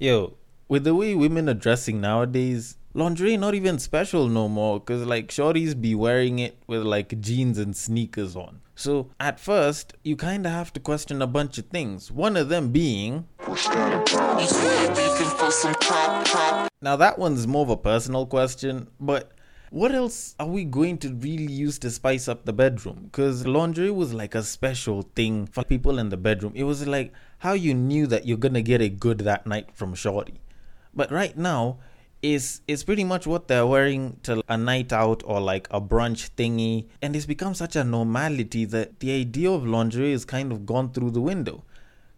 Yo, with the way women are dressing nowadays, lingerie not even special no more because like shorties be wearing it with like jeans and sneakers on. So at first, you kind of have to question a bunch of things. One of them being. Now, that one's more of a personal question, but what else are we going to really use to spice up the bedroom? Because laundry was like a special thing for people in the bedroom. It was like how you knew that you're gonna get it good that night from Shorty. But right now, is is pretty much what they're wearing to a night out or like a brunch thingy and it's become such a normality that the idea of lingerie is kind of gone through the window.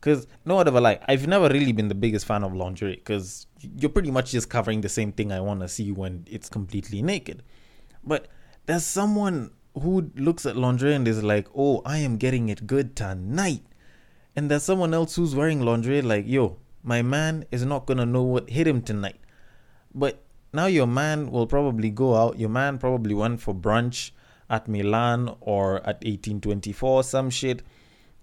Because no whatever like i've never really been the biggest fan of lingerie because you're pretty much just covering the same thing i want to see when it's completely naked. But there's someone who looks at lingerie and is like oh i am getting it good tonight and there's someone else who's wearing lingerie like yo my man is not gonna know what hit him tonight but now your man will probably go out. Your man probably went for brunch at Milan or at 1824, some shit.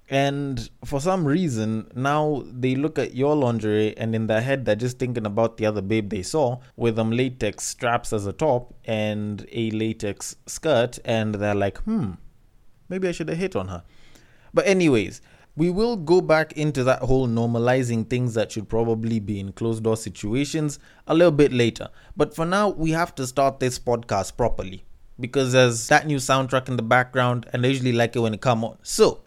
And for some reason, now they look at your lingerie and in their head, they're just thinking about the other babe they saw with them latex straps as a top and a latex skirt. And they're like, hmm, maybe I should have hit on her. But, anyways, we will go back into that whole normalizing things that should probably be in closed door situations a little bit later. But for now, we have to start this podcast properly because there's that new soundtrack in the background, and I usually like it when it come on. So,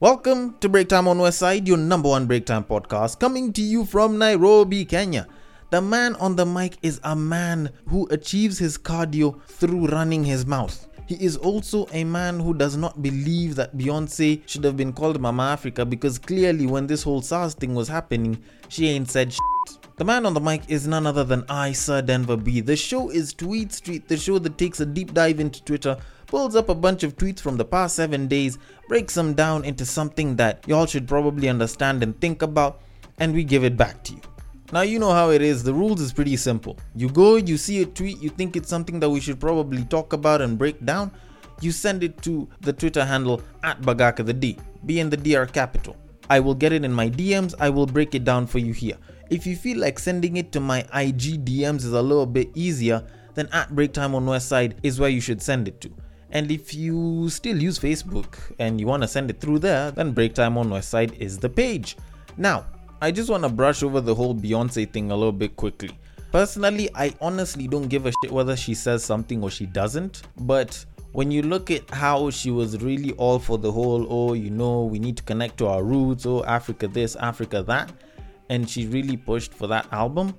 welcome to Break Time on West Side, your number one break time podcast, coming to you from Nairobi, Kenya. The man on the mic is a man who achieves his cardio through running his mouth. He is also a man who does not believe that Beyonce should have been called Mama Africa because clearly, when this whole SARS thing was happening, she ain't said shit. The man on the mic is none other than I, Sir Denver B. The show is Tweet Street, the show that takes a deep dive into Twitter, pulls up a bunch of tweets from the past seven days, breaks them down into something that y'all should probably understand and think about, and we give it back to you. Now, you know how it is. The rules is pretty simple. You go, you see a tweet, you think it's something that we should probably talk about and break down. You send it to the Twitter handle at Bagaka the D. B in the DR capital. I will get it in my DMs. I will break it down for you here. If you feel like sending it to my IG DMs is a little bit easier, then at Break Time on West Side is where you should send it to. And if you still use Facebook and you want to send it through there, then Break Time on West Side is the page. Now, I just want to brush over the whole Beyonce thing a little bit quickly. Personally, I honestly don't give a shit whether she says something or she doesn't, but when you look at how she was really all for the whole, oh, you know, we need to connect to our roots, oh, Africa this, Africa that, and she really pushed for that album,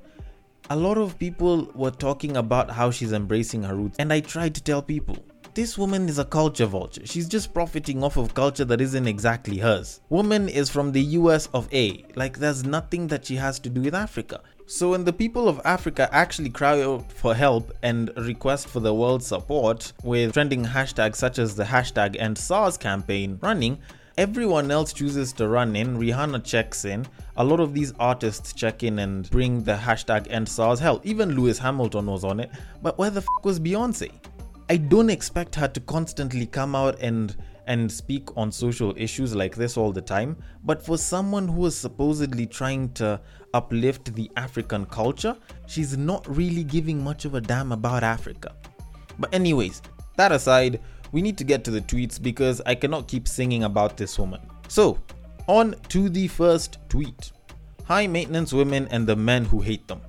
a lot of people were talking about how she's embracing her roots. And I tried to tell people, this woman is a culture vulture. She's just profiting off of culture that isn't exactly hers. Woman is from the US of A. Like there's nothing that she has to do with Africa. So when the people of Africa actually cry out for help and request for the world's support with trending hashtags such as the hashtag End SARS campaign running, everyone else chooses to run in. Rihanna checks in. A lot of these artists check in and bring the hashtag End SARS. Hell, even Lewis Hamilton was on it. But where the f was Beyonce? I don't expect her to constantly come out and and speak on social issues like this all the time, but for someone who is supposedly trying to uplift the African culture, she's not really giving much of a damn about Africa. But anyways, that aside, we need to get to the tweets because I cannot keep singing about this woman. So, on to the first tweet. High maintenance women and the men who hate them.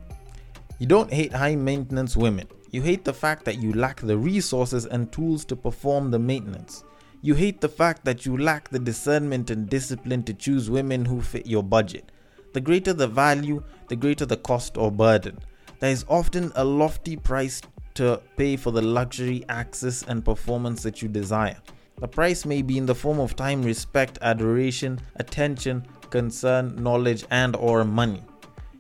You don't hate high maintenance women. You hate the fact that you lack the resources and tools to perform the maintenance. You hate the fact that you lack the discernment and discipline to choose women who fit your budget. The greater the value, the greater the cost or burden. There is often a lofty price to pay for the luxury, access, and performance that you desire. The price may be in the form of time, respect, adoration, attention, concern, knowledge, and or money.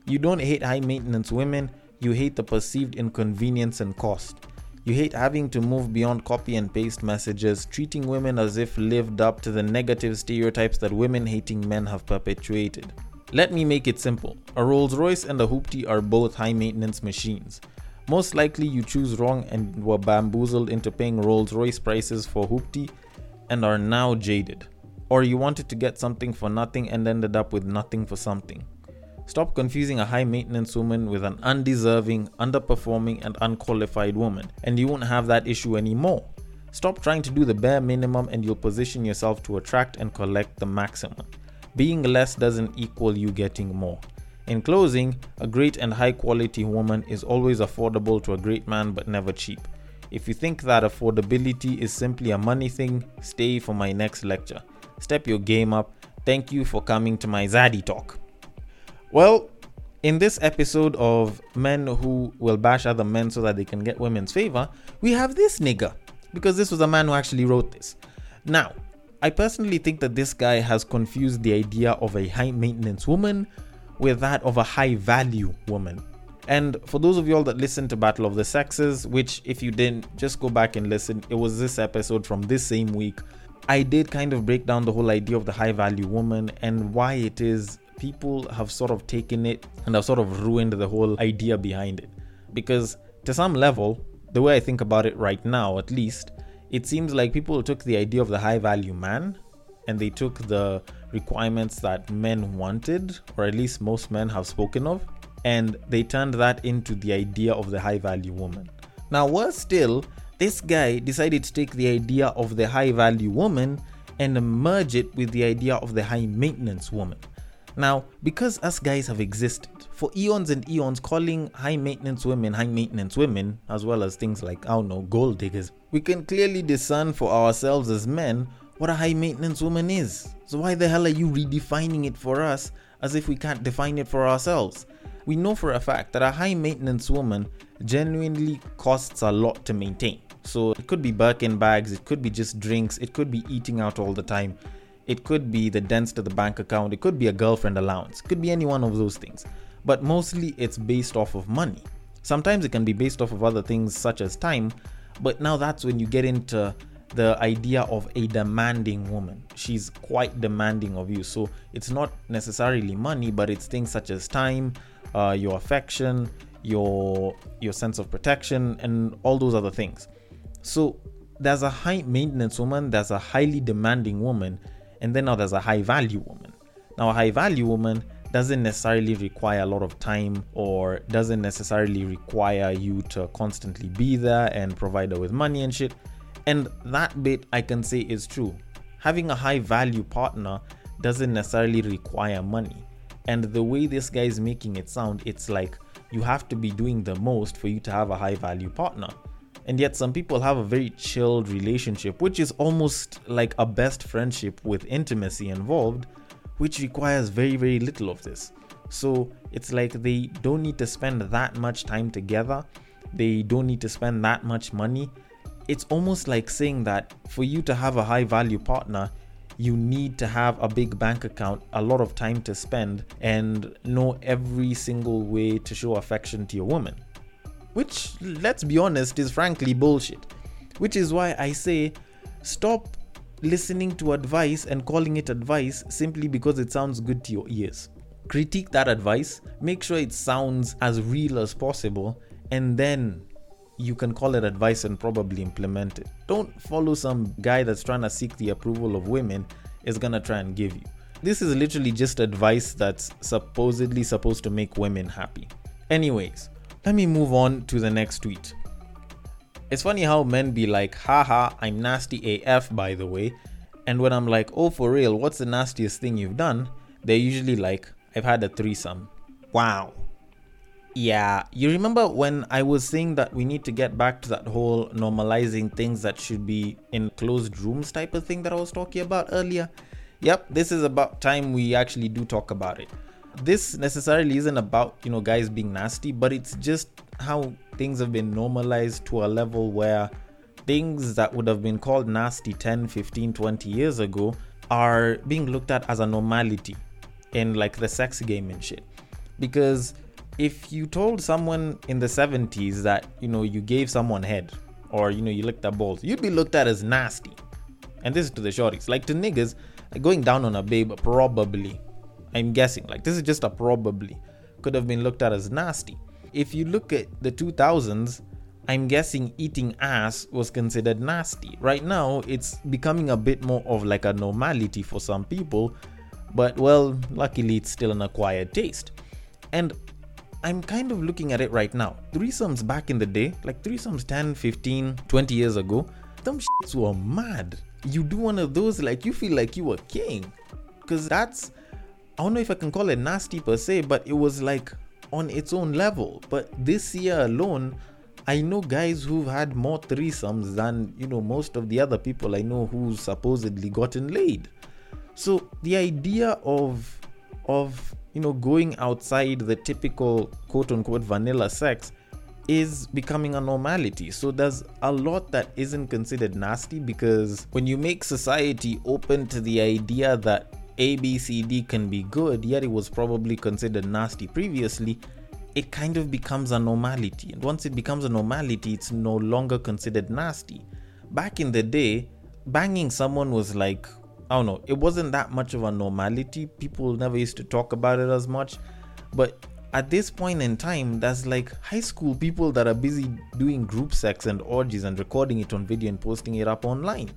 You don't hate high maintenance women, you hate the perceived inconvenience and cost. You hate having to move beyond copy and paste messages, treating women as if lived up to the negative stereotypes that women hating men have perpetuated. Let me make it simple. A Rolls Royce and a Hoopty are both high maintenance machines. Most likely you choose wrong and were bamboozled into paying Rolls Royce prices for Hoopty and are now jaded. Or you wanted to get something for nothing and ended up with nothing for something. Stop confusing a high maintenance woman with an undeserving, underperforming, and unqualified woman, and you won't have that issue anymore. Stop trying to do the bare minimum and you'll position yourself to attract and collect the maximum. Being less doesn't equal you getting more. In closing, a great and high quality woman is always affordable to a great man but never cheap. If you think that affordability is simply a money thing, stay for my next lecture. Step your game up. Thank you for coming to my Zaddy talk. Well, in this episode of men who will bash other men so that they can get women's favor, we have this nigga because this was a man who actually wrote this. Now, I personally think that this guy has confused the idea of a high maintenance woman with that of a high value woman. And for those of y'all that listen to Battle of the Sexes, which if you didn't, just go back and listen, it was this episode from this same week. I did kind of break down the whole idea of the high value woman and why it is people have sort of taken it and have sort of ruined the whole idea behind it. Because to some level, the way I think about it right now, at least, it seems like people took the idea of the high value man and they took the requirements that men wanted, or at least most men have spoken of, and they turned that into the idea of the high value woman. Now, worse still, this guy decided to take the idea of the high value woman and merge it with the idea of the high maintenance woman. Now, because us guys have existed for eons and eons, calling high maintenance women high maintenance women, as well as things like, I don't know, gold diggers, we can clearly discern for ourselves as men what a high maintenance woman is. So, why the hell are you redefining it for us as if we can't define it for ourselves? We know for a fact that a high maintenance woman genuinely costs a lot to maintain. So, it could be Birkin bags, it could be just drinks, it could be eating out all the time it could be the dents to the bank account. It could be a girlfriend allowance. It could be any one of those things. But mostly it's based off of money. Sometimes it can be based off of other things such as time. But now that's when you get into the idea of a demanding woman. She's quite demanding of you. So it's not necessarily money, but it's things such as time, uh, your affection, your your sense of protection, and all those other things. So there's a high maintenance woman, there's a highly demanding woman, and then now there's a high value woman. Now, a high value woman doesn't necessarily require a lot of time or doesn't necessarily require you to constantly be there and provide her with money and shit. And that bit I can say is true. Having a high value partner doesn't necessarily require money. And the way this guy is making it sound, it's like you have to be doing the most for you to have a high value partner. And yet, some people have a very chilled relationship, which is almost like a best friendship with intimacy involved, which requires very, very little of this. So it's like they don't need to spend that much time together, they don't need to spend that much money. It's almost like saying that for you to have a high value partner, you need to have a big bank account, a lot of time to spend, and know every single way to show affection to your woman which, let's be honest, is frankly bullshit. Which is why I say stop listening to advice and calling it advice simply because it sounds good to your ears. Critique that advice, make sure it sounds as real as possible, and then you can call it advice and probably implement it. Don't follow some guy that's trying to seek the approval of women is gonna try and give you. This is literally just advice that's supposedly supposed to make women happy. Anyways, let me move on to the next tweet. It's funny how men be like, haha, I'm nasty AF, by the way. And when I'm like, oh, for real, what's the nastiest thing you've done? They're usually like, I've had a threesome. Wow. Yeah, you remember when I was saying that we need to get back to that whole normalizing things that should be in closed rooms type of thing that I was talking about earlier? Yep, this is about time we actually do talk about it this necessarily isn't about you know guys being nasty but it's just how things have been normalized to a level where things that would have been called nasty 10 15 20 years ago are being looked at as a normality in like the sex game and shit. Because if you told someone in the 70s that you know you gave someone head or you know you licked their balls you'd be looked at as nasty. And this is to the shorties. Like to niggas going down on a babe probably I'm guessing. Like, this is just a probably. Could have been looked at as nasty. If you look at the 2000s, I'm guessing eating ass was considered nasty. Right now, it's becoming a bit more of like a normality for some people, but well, luckily, it's still an acquired taste. And I'm kind of looking at it right now. Threesomes back in the day, like threesomes 10, 15, 20 years ago, them shits were mad. You do one of those, like you feel like you were king. Because that's, I don't know if I can call it nasty per se, but it was like on its own level. But this year alone, I know guys who've had more threesomes than, you know, most of the other people I know who supposedly gotten laid. So the idea of of you know going outside the typical quote unquote vanilla sex is becoming a normality. So there's a lot that isn't considered nasty because when you make society open to the idea that ABCD can be good, yet it was probably considered nasty previously, it kind of becomes a normality. And once it becomes a normality, it's no longer considered nasty. Back in the day, banging someone was like I don't know, it wasn't that much of a normality. People never used to talk about it as much. But at this point in time, there's like high school people that are busy doing group sex and orgies and recording it on video and posting it up online.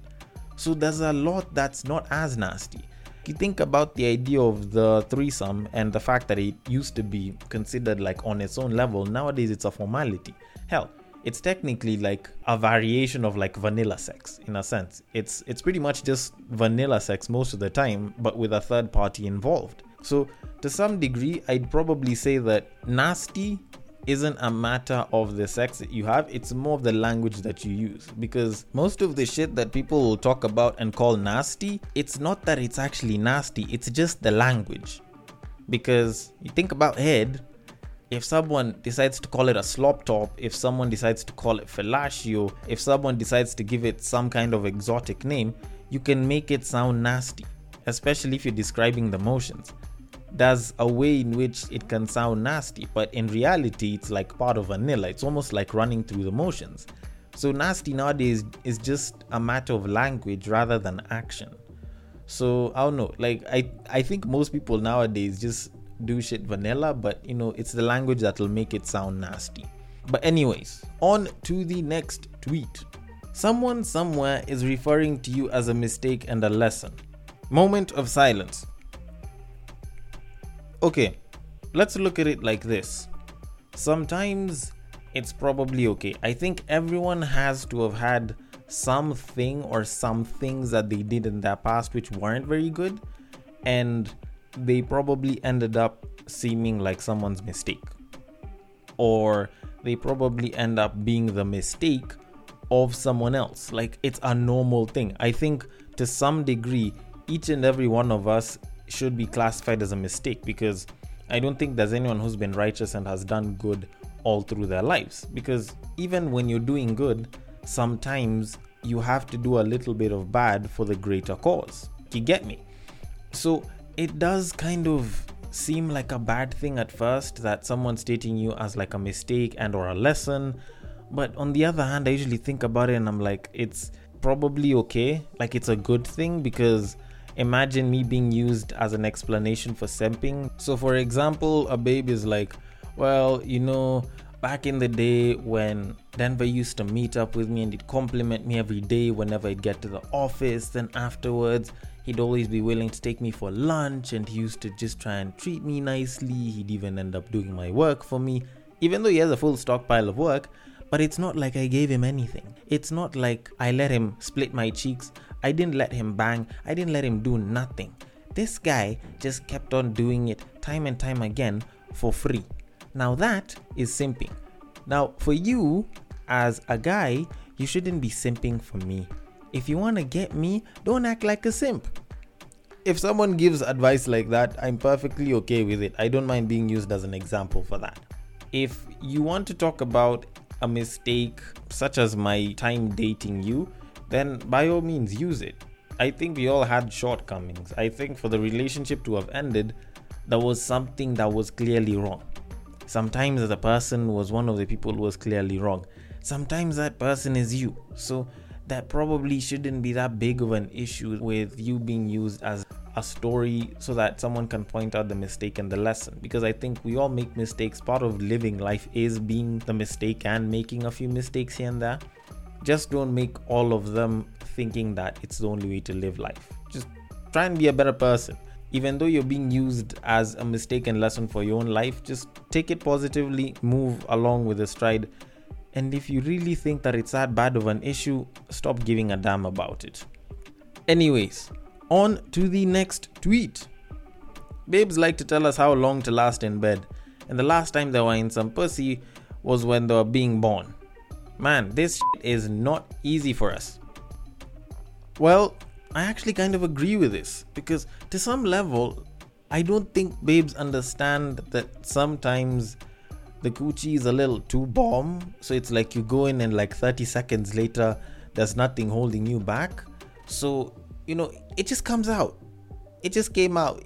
So there's a lot that's not as nasty. You think about the idea of the threesome and the fact that it used to be considered like on its own level, nowadays it's a formality. Hell, it's technically like a variation of like vanilla sex in a sense. It's it's pretty much just vanilla sex most of the time, but with a third party involved. So to some degree, I'd probably say that nasty isn't a matter of the sex that you have, it's more of the language that you use. Because most of the shit that people will talk about and call nasty, it's not that it's actually nasty, it's just the language. Because you think about head, if someone decides to call it a slop top, if someone decides to call it fellatio, if someone decides to give it some kind of exotic name, you can make it sound nasty, especially if you're describing the motions. There's a way in which it can sound nasty, but in reality, it's like part of vanilla. It's almost like running through the motions. So, nasty nowadays is just a matter of language rather than action. So, I don't know. Like, I, I think most people nowadays just do shit vanilla, but you know, it's the language that'll make it sound nasty. But, anyways, on to the next tweet. Someone somewhere is referring to you as a mistake and a lesson. Moment of silence. Okay, let's look at it like this. Sometimes it's probably okay. I think everyone has to have had something or some things that they did in their past which weren't very good, and they probably ended up seeming like someone's mistake. Or they probably end up being the mistake of someone else. Like it's a normal thing. I think to some degree, each and every one of us should be classified as a mistake because I don't think there's anyone who's been righteous and has done good all through their lives. Because even when you're doing good, sometimes you have to do a little bit of bad for the greater cause. You get me? So it does kind of seem like a bad thing at first that someone's stating you as like a mistake and or a lesson but on the other hand i usually think about it and i'm like it's probably okay like it's a good thing because imagine me being used as an explanation for simping so for example a babe is like well you know back in the day when denver used to meet up with me and he'd compliment me every day whenever i'd get to the office then afterwards He'd always be willing to take me for lunch and he used to just try and treat me nicely. He'd even end up doing my work for me, even though he has a full stockpile of work. But it's not like I gave him anything. It's not like I let him split my cheeks. I didn't let him bang. I didn't let him do nothing. This guy just kept on doing it time and time again for free. Now that is simping. Now, for you, as a guy, you shouldn't be simping for me. If you want to get me, don't act like a simp. If someone gives advice like that, I'm perfectly okay with it. I don't mind being used as an example for that. If you want to talk about a mistake such as my time dating you, then by all means use it. I think we all had shortcomings. I think for the relationship to have ended, there was something that was clearly wrong. Sometimes the person was one of the people who was clearly wrong. Sometimes that person is you. So that probably shouldn't be that big of an issue with you being used as a story so that someone can point out the mistake and the lesson because i think we all make mistakes part of living life is being the mistake and making a few mistakes here and there just don't make all of them thinking that it's the only way to live life just try and be a better person even though you're being used as a mistaken lesson for your own life, just take it positively, move along with the stride. And if you really think that it's that bad of an issue, stop giving a damn about it. Anyways, on to the next tweet. Babes like to tell us how long to last in bed, and the last time they were in some pussy was when they were being born. Man, this is not easy for us. Well, I actually kind of agree with this because to some level, I don't think babes understand that sometimes the coochie is a little too bomb. So it's like you go in and like 30 seconds later, there's nothing holding you back. So, you know, it just comes out. It just came out.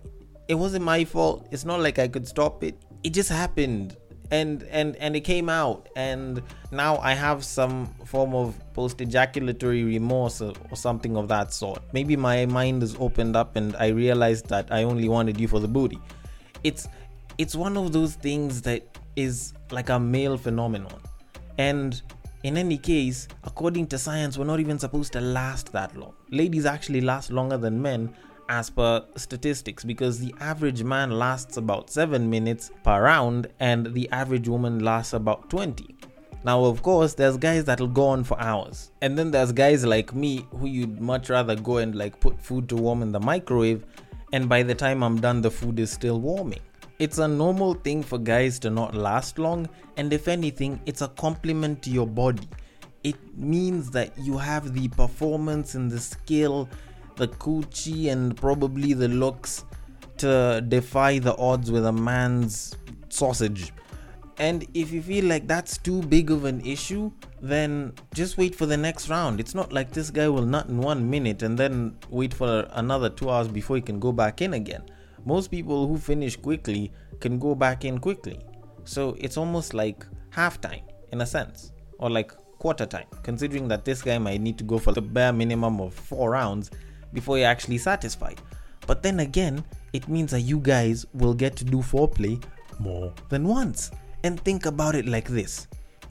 It wasn't my fault. It's not like I could stop it. It just happened and and and it came out. And now i have some form of post ejaculatory remorse or, or, something of that sort. Maybe my mind is opened up and i realized that i only wanted you for the booty. It's it's one of those things that is like a male phenomenon. And in any case according to science we're not even supposed to last that long. Ladies actually last longer than men as per statistics because the average man lasts about 7 minutes per round and the average woman lasts about 20. Now, of course, there's guys that'll go on for hours. And then there's guys like me who you'd much rather go and like put food to warm in the microwave, and by the time I'm done, the food is still warming. It's a normal thing for guys to not last long, and if anything, it's a compliment to your body. It means that you have the performance and the skill the coochie and probably the looks to defy the odds with a man's sausage. And if you feel like that's too big of an issue, then just wait for the next round. It's not like this guy will nut in one minute and then wait for another two hours before he can go back in again. Most people who finish quickly can go back in quickly. So it's almost like halftime in a sense, or like quarter time, considering that this guy might need to go for the bare minimum of four rounds before you're actually satisfied. But then again, it means that you guys will get to do foreplay more than once. And think about it like this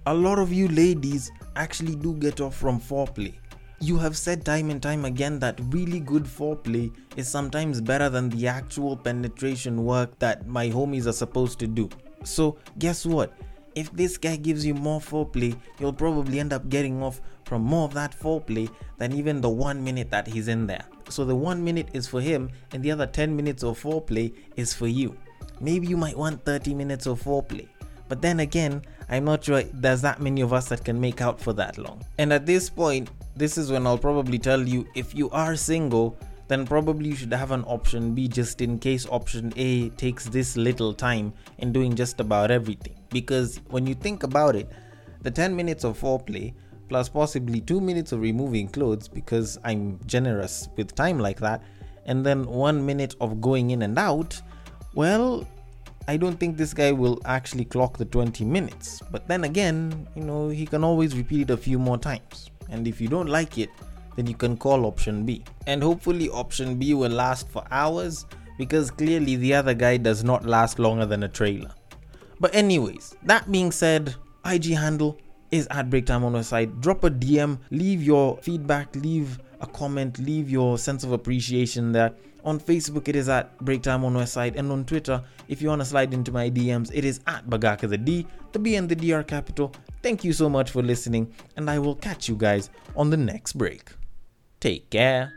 a lot of you ladies actually do get off from foreplay. You have said time and time again that really good foreplay is sometimes better than the actual penetration work that my homies are supposed to do. So, guess what? If this guy gives you more foreplay, you'll probably end up getting off from more of that foreplay than even the one minute that he's in there. So the one minute is for him, and the other 10 minutes of foreplay is for you. Maybe you might want 30 minutes of foreplay. But then again, I'm not sure there's that many of us that can make out for that long. And at this point, this is when I'll probably tell you if you are single, then probably you should have an option B just in case option A takes this little time in doing just about everything. Because when you think about it, the 10 minutes of foreplay plus possibly two minutes of removing clothes because I'm generous with time like that, and then one minute of going in and out, well, I don't think this guy will actually clock the 20 minutes. But then again, you know, he can always repeat it a few more times. And if you don't like it, then you can call option B. And hopefully, option B will last for hours because clearly the other guy does not last longer than a trailer. But, anyways, that being said, IG handle is at Break Time on West Side. Drop a DM, leave your feedback, leave a comment, leave your sense of appreciation there. On Facebook, it is at Break Time on West Side, and on Twitter, if you want to slide into my DMs, it is at Bagaka the D. The B and the D are capital. Thank you so much for listening, and I will catch you guys on the next break. Take care.